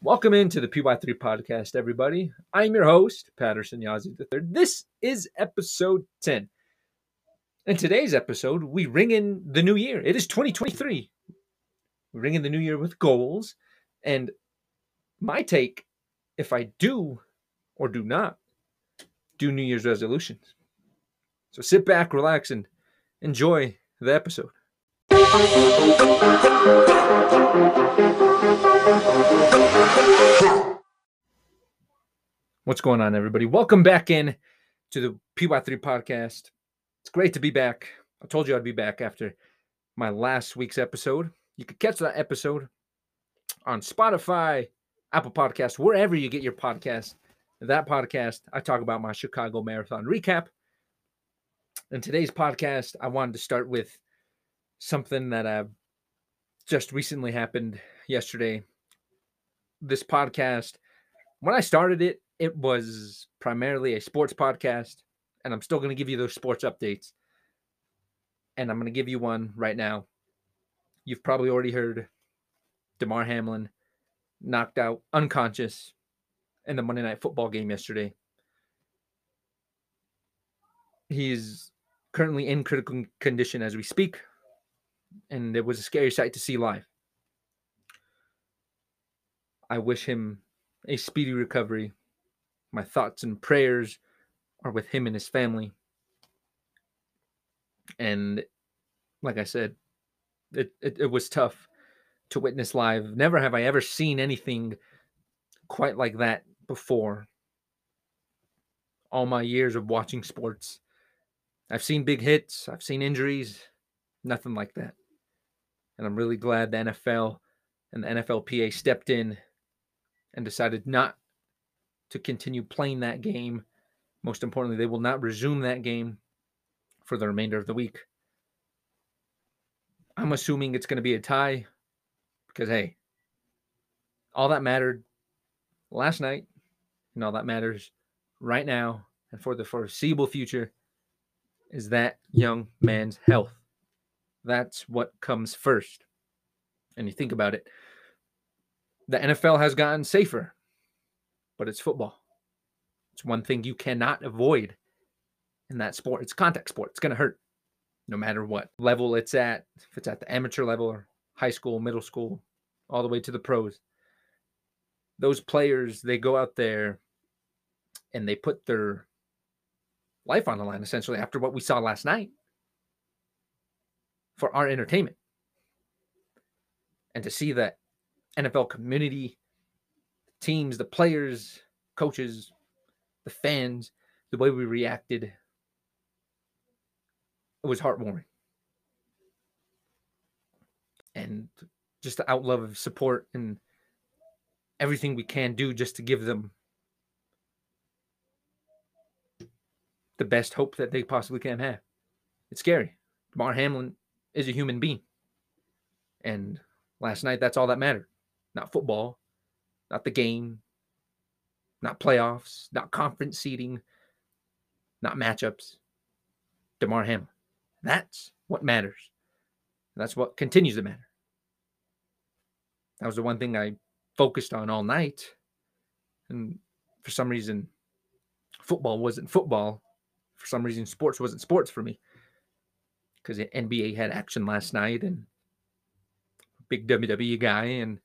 Welcome into the PY3 podcast, everybody. I'm your host, Patterson Yazzie III. This is episode 10. In today's episode, we ring in the new year. It is 2023. We ring in the new year with goals. And my take, if I do or do not do New Year's resolutions. So sit back, relax, and enjoy the episode. What's going on, everybody? Welcome back in to the PY3 podcast. It's great to be back. I told you I'd be back after my last week's episode. You could catch that episode on Spotify, Apple Podcast, wherever you get your podcast. That podcast, I talk about my Chicago Marathon recap. In today's podcast, I wanted to start with something that uh, just recently happened yesterday. This podcast, when I started it, it was primarily a sports podcast, and I'm still going to give you those sports updates. And I'm going to give you one right now. You've probably already heard Damar Hamlin knocked out unconscious in the Monday Night Football game yesterday. He's currently in critical condition as we speak, and it was a scary sight to see live. I wish him a speedy recovery my thoughts and prayers are with him and his family. And like I said, it, it, it was tough to witness live. Never have I ever seen anything quite like that before. All my years of watching sports, I've seen big hits, I've seen injuries, nothing like that. And I'm really glad the NFL and the NFLPA stepped in and decided not to continue playing that game. Most importantly, they will not resume that game for the remainder of the week. I'm assuming it's going to be a tie because, hey, all that mattered last night and all that matters right now and for the foreseeable future is that young man's health. That's what comes first. And you think about it, the NFL has gotten safer but it's football. It's one thing you cannot avoid in that sport. It's contact sport. It's going to hurt no matter what level it's at. If it's at the amateur level or high school, middle school, all the way to the pros. Those players, they go out there and they put their life on the line essentially after what we saw last night for our entertainment. And to see that NFL community teams, the players, coaches, the fans, the way we reacted, it was heartwarming. And just the outlove of support and everything we can do just to give them the best hope that they possibly can have. It's scary. Damar Hamlin is a human being. And last night, that's all that mattered. Not football, not the game, not playoffs, not conference seeding, not matchups. Damar Hamlin. That's what matters. That's what continues to matter. That was the one thing I focused on all night. And for some reason, football wasn't football. For some reason, sports wasn't sports for me. Because the NBA had action last night and big WWE guy. And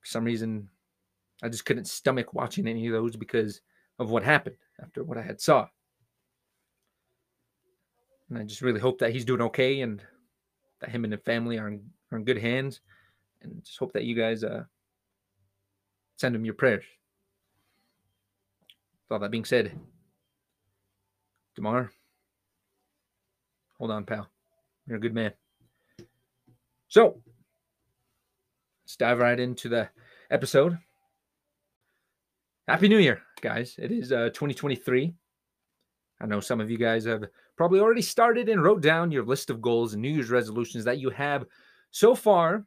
for some reason, I just couldn't stomach watching any of those because of what happened after what I had saw. And I just really hope that he's doing okay and that him and the family are in, are in good hands. And just hope that you guys uh, send him your prayers. With all that being said, Damar, hold on, pal. You're a good man. So, let's dive right into the episode. Happy New Year, guys. It is uh, 2023. I know some of you guys have probably already started and wrote down your list of goals and New Year's resolutions that you have so far.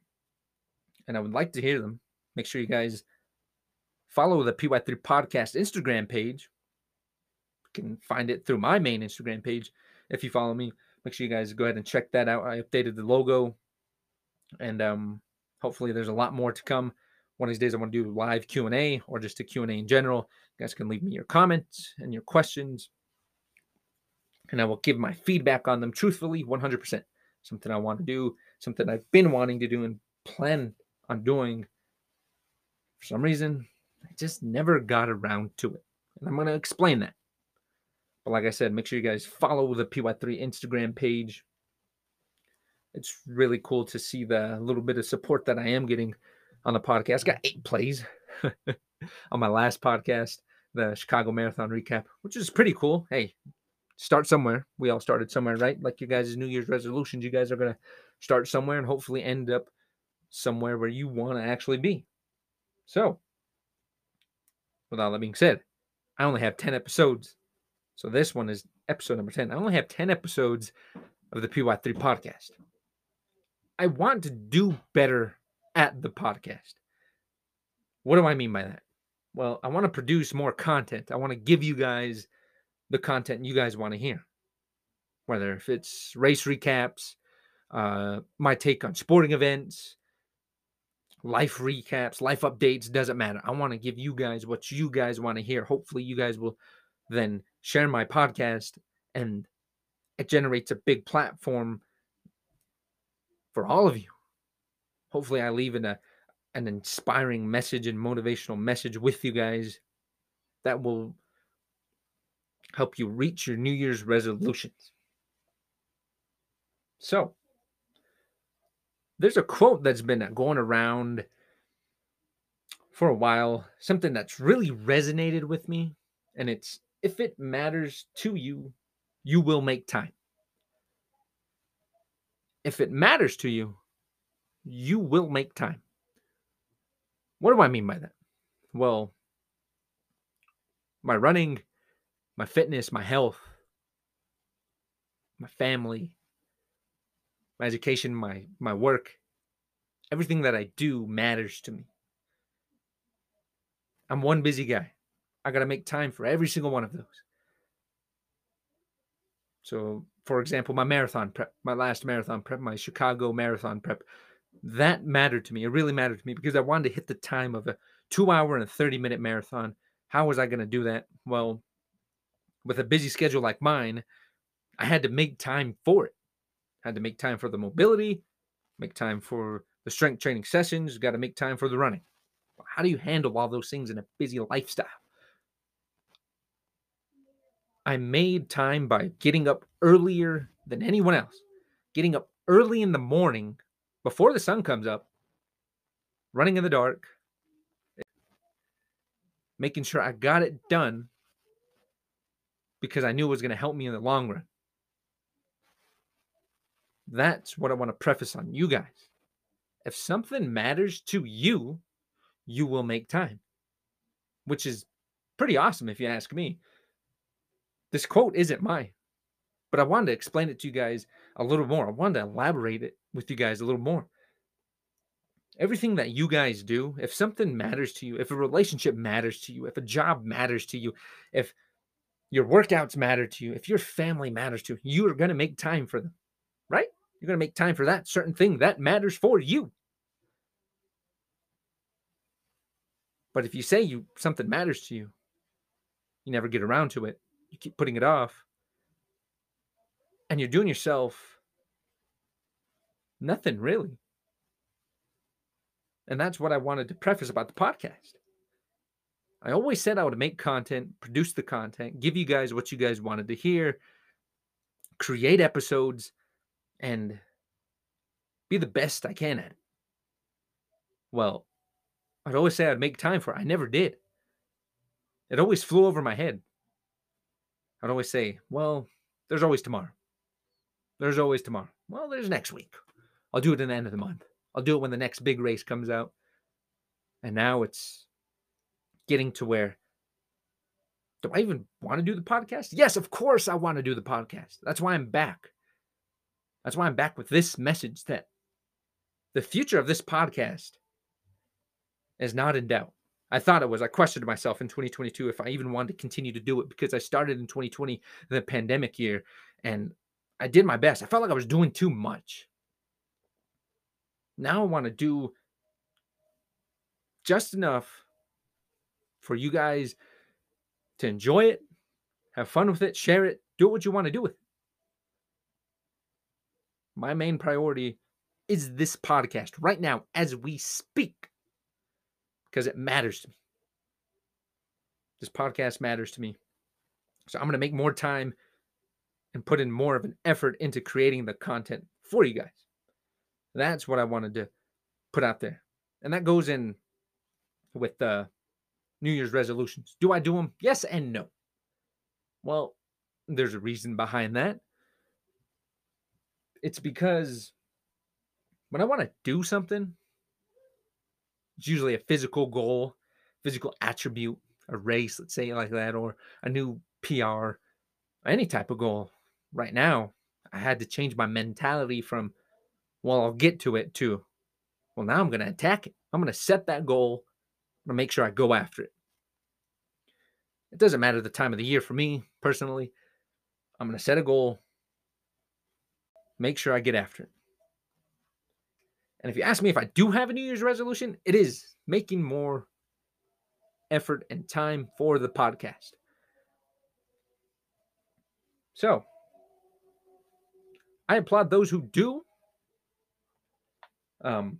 And I would like to hear them. Make sure you guys follow the PY3 Podcast Instagram page. You can find it through my main Instagram page. If you follow me, make sure you guys go ahead and check that out. I updated the logo. And um, hopefully, there's a lot more to come One of these days I want to do live Q&A or just a Q&A in general. You guys can leave me your comments and your questions and I will give my feedback on them truthfully 100%. Something I want to do, something I've been wanting to do and plan on doing. For some reason, I just never got around to it. And I'm going to explain that. But like I said, make sure you guys follow the PY3 Instagram page. It's really cool to see the little bit of support that I am getting on the podcast. Got eight plays on my last podcast, the Chicago Marathon recap, which is pretty cool. Hey, start somewhere. We all started somewhere, right? Like you guys' New Year's resolutions, you guys are going to start somewhere and hopefully end up somewhere where you want to actually be. So, with all that being said, I only have 10 episodes. So, this one is episode number 10. I only have 10 episodes of the PY3 podcast. I want to do better at the podcast. What do I mean by that? Well, I want to produce more content. I want to give you guys the content you guys want to hear. Whether if it's race recaps, uh, my take on sporting events, life recaps, life updates, doesn't matter. I want to give you guys what you guys want to hear. Hopefully, you guys will then share my podcast and it generates a big platform for all of you. Hopefully, I leave in a an inspiring message and motivational message with you guys that will help you reach your New Year's resolutions. So, there's a quote that's been uh, going around for a while, something that's really resonated with me, and it's if it matters to you, you will make time. If it matters to you, you will make time. What do I mean by that? Well, my running my fitness, my health, my family, my education, my my work, everything that I do matters to me. I'm one busy guy. I got to make time for every single one of those. So, for example, my marathon prep, my last marathon prep, my Chicago marathon prep, that mattered to me. It really mattered to me because I wanted to hit the time of a two hour and 30 minute marathon. How was I going to do that? Well, with a busy schedule like mine, I had to make time for it. I had to make time for the mobility, make time for the strength training sessions, got to make time for the running. How do you handle all those things in a busy lifestyle? I made time by getting up earlier than anyone else, getting up early in the morning before the sun comes up, running in the dark, making sure I got it done because I knew it was going to help me in the long run. That's what I want to preface on you guys. If something matters to you, you will make time, which is pretty awesome if you ask me. This quote isn't mine, but I wanted to explain it to you guys a little more. I wanted to elaborate it with you guys a little more. Everything that you guys do, if something matters to you, if a relationship matters to you, if a job matters to you, if your workouts matter to you, if your family matters to you, you are going to make time for them, right? You're going to make time for that certain thing that matters for you. But if you say you something matters to you, you never get around to it. You keep putting it off. And you're doing yourself nothing really. And that's what I wanted to preface about the podcast. I always said I would make content, produce the content, give you guys what you guys wanted to hear, create episodes, and be the best I can at it. Well, I'd always say I'd make time for it. I never did. It always flew over my head. I'd always say, well, there's always tomorrow. There's always tomorrow. Well, there's next week. I'll do it at the end of the month. I'll do it when the next big race comes out. And now it's getting to where do I even want to do the podcast? Yes, of course I want to do the podcast. That's why I'm back. That's why I'm back with this message that the future of this podcast is not in doubt. I thought it was. I questioned myself in 2022 if I even wanted to continue to do it because I started in 2020, the pandemic year, and I did my best. I felt like I was doing too much. Now I want to do just enough for you guys to enjoy it, have fun with it, share it, do what you want to do with it. My main priority is this podcast right now as we speak because it matters to me. This podcast matters to me. So I'm going to make more time and put in more of an effort into creating the content for you guys. That's what I wanted to put out there. And that goes in with the New Year's resolutions. Do I do them? Yes and no. Well, there's a reason behind that. It's because when I want to do something, it's usually a physical goal, physical attribute, a race, let's say like that, or a new PR, any type of goal. Right now, I had to change my mentality from, well, I'll get to it to, well, now I'm going to attack it. I'm going to set that goal. I'm going to make sure I go after it. It doesn't matter the time of the year for me personally. I'm going to set a goal, make sure I get after it. And if you ask me if I do have a New Year's resolution, it is making more effort and time for the podcast. So, I applaud those who do um,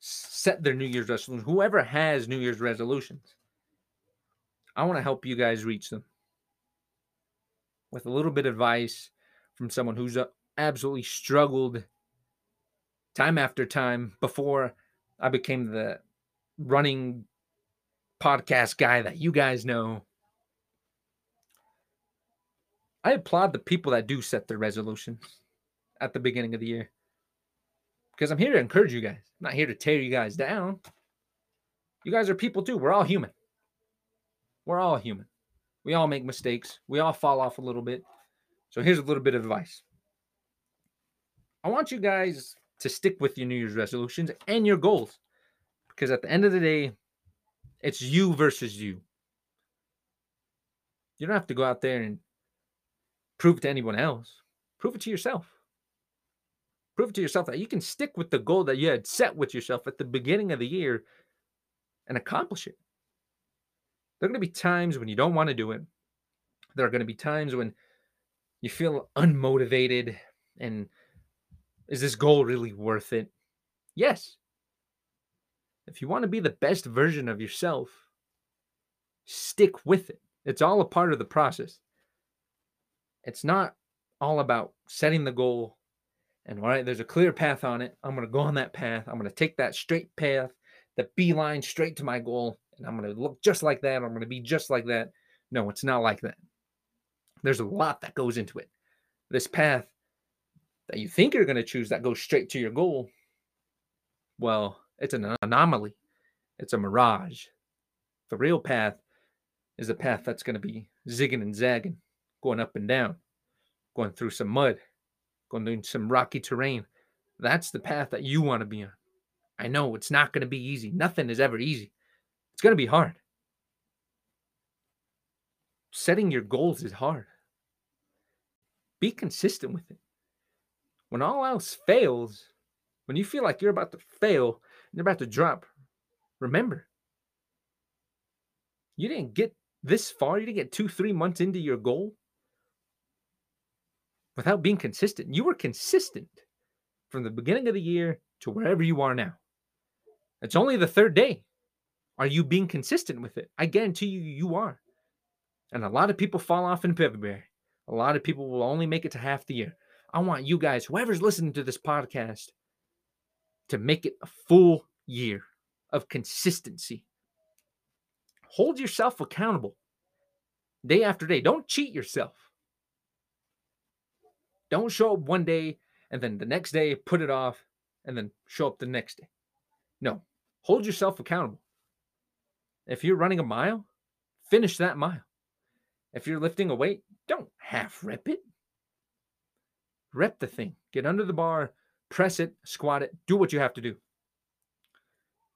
set their New Year's resolution. Whoever has New Year's resolutions, I want to help you guys reach them with a little bit of advice from someone who's uh, absolutely struggled time after time before I became the running podcast guy that you guys know. I applaud the people that do set their resolutions at the beginning of the year because I'm here to encourage you guys. I'm not here to tear you guys down. You guys are people too. We're all human. We're all human. We all make mistakes. We all fall off a little bit. So here's a little bit of advice. I want you guys to stick with your New Year's resolutions and your goals. Because at the end of the day, it's you versus you. You don't have to go out there and prove it to anyone else. Prove it to yourself. Prove it to yourself that you can stick with the goal that you had set with yourself at the beginning of the year and accomplish it. There are going to be times when you don't want to do it. There are going to be times when you feel unmotivated and is this goal really worth it? Yes. If you want to be the best version of yourself, stick with it. It's all a part of the process. It's not all about setting the goal and all right, there's a clear path on it. I'm going to go on that path. I'm going to take that straight path, the beeline straight to my goal, and I'm going to look just like that. I'm going to be just like that. No, it's not like that. There's a lot that goes into it. This path that you think you're going to choose that goes straight to your goal, well, it's an anomaly. It's a mirage. The real path is the path that's going to be zigging and zagging, going up and down, going through some mud, going through some rocky terrain. That's the path that you want to be on. I know it's not going to be easy. Nothing is ever easy. It's going to be hard. Setting your goals is hard. Be consistent with it when all else fails, when you feel like you're about to fail, you're about to drop, remember, you didn't get this far, you didn't get two, three months into your goal without being consistent. You were consistent from the beginning of the year to wherever you are now. It's only the third day. Are you being consistent with it? I guarantee you, you are. And a lot of people fall off in February. A lot of people will only make it to half the year. I want you guys, whoever's listening to this podcast, to make it a full year of consistency. Hold yourself accountable day after day. Don't cheat yourself. Don't show up one day and then the next day put it off and then show up the next day. No, hold yourself accountable. If you're running a mile, finish that mile. If you're lifting a weight, don't half rep it. Rep the thing. Get under the bar, press it, squat it, do what you have to do.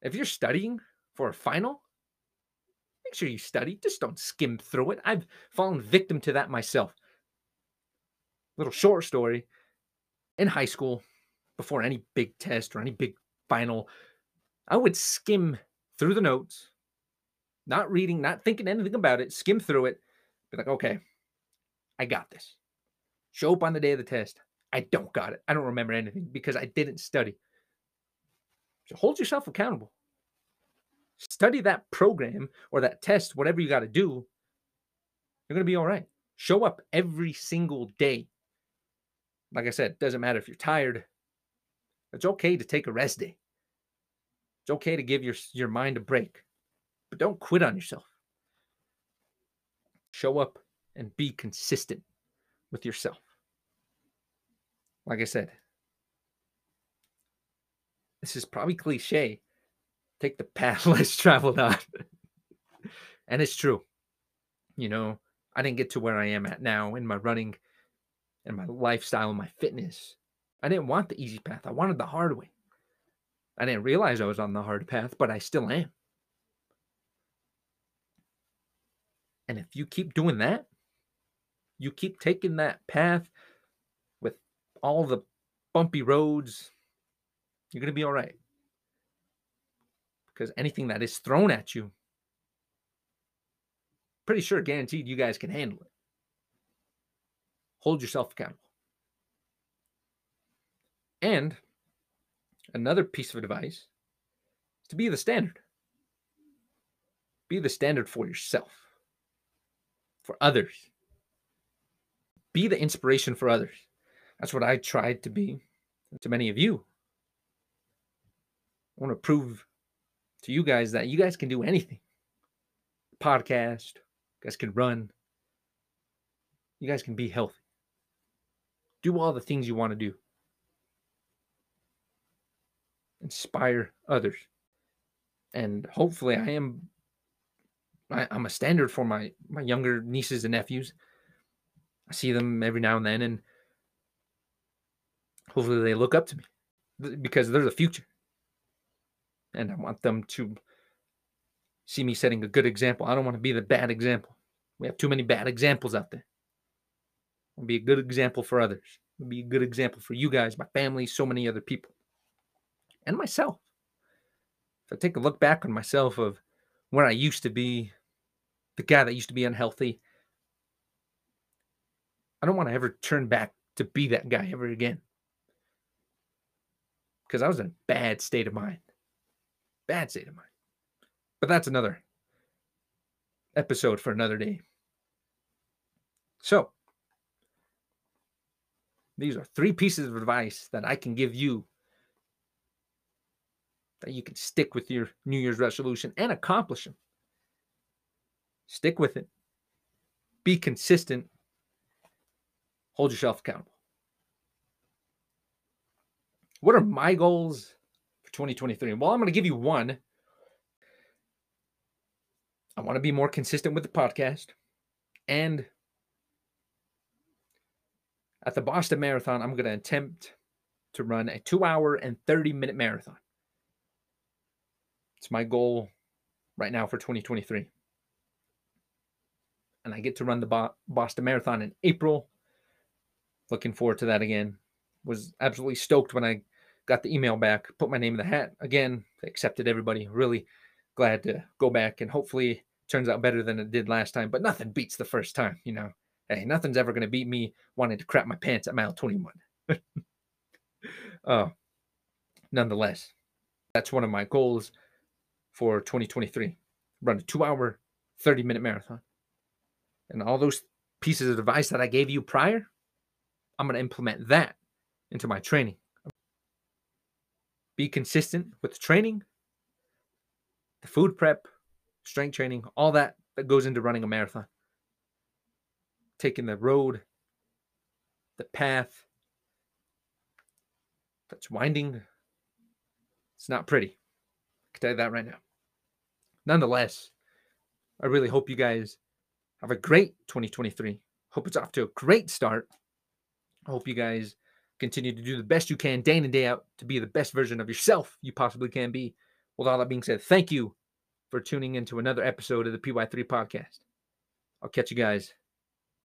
If you're studying for a final, make sure you study. Just don't skim through it. I've fallen victim to that myself. Little short story. In high school, before any big test or any big final, I would skim through the notes, not reading, not thinking anything about it, skim through it, be like, okay, I got this. Show up on the day of the test. I don't got it. I don't remember anything because I didn't study. So hold yourself accountable. Study that program or that test, whatever you got to do. You're going to be all right. Show up every single day. Like I said, it doesn't matter if you're tired. It's okay to take a rest day. It's okay to give your, your mind a break, but don't quit on yourself. Show up and be consistent with yourself. Like I said, this is probably cliche. Take the path less traveled on. and it's true. You know, I didn't get to where I am at now in my running and my lifestyle and my fitness. I didn't want the easy path. I wanted the hard way. I didn't realize I was on the hard path, but I still am. And if you keep doing that, you keep taking that path all the bumpy roads, you're going to be all right. Because anything that is thrown at you pretty sure guaranteed you guys can handle it. Hold yourself accountable. And another piece of advice is to be the standard. Be the standard for yourself, for others. Be the inspiration for others. That's what I tried to be to many of you. I want to prove to you guys that you guys can do anything. Podcast, you guys can run. You guys can be healthy. Do all the things you want to do. Inspire others. And hopefully I am I, am a standard for my my younger nieces and nephews. I see them every now and then and hopefully they look up to me because they're the future. And I want them to see me setting a good example. I don't want to be the bad example. We have too many bad examples out there. I'll be a good example for others. I'll be a good example for you guys, my family, so many other people, and myself. If I take a look back on myself of where I used to be, the guy that used to be unhealthy, I don't want to ever turn back to be that guy ever again. Because I was in a bad state of mind. Bad state of mind. But that's another episode for another day. So, these are three pieces of advice that I can give you that you can stick with your New Year's resolution and accomplish them. Stick with it. Be consistent. Hold yourself accountable. What are my goals for 2023? Well, I'm going to give you one I want to be more consistent with the podcast. And at the Boston Marathon, I'm going to attempt to run a two hour and 30 minute marathon. It's my goal right now for 2023. And I get to run the Boston Marathon in April. Looking forward to that again. Was absolutely stoked when I got the email back, put my name in the hat again, accepted everybody. Really glad to go back and hopefully turns out better than it did last time. But nothing beats the first time, you know. Hey, nothing's ever going to beat me wanting to crap my pants at mile 21. uh, nonetheless, that's one of my goals for 2023 run a two hour, 30 minute marathon. And all those pieces of advice that I gave you prior, I'm going to implement that into my training. Be consistent with the training, the food prep, strength training, all that that goes into running a marathon. Taking the road, the path that's winding. It's not pretty. I can tell you that right now. Nonetheless, I really hope you guys have a great 2023. Hope it's off to a great start. I hope you guys continue to do the best you can day in and day out to be the best version of yourself you possibly can be. With all that being said, thank you for tuning into another episode of the PY3 podcast. I'll catch you guys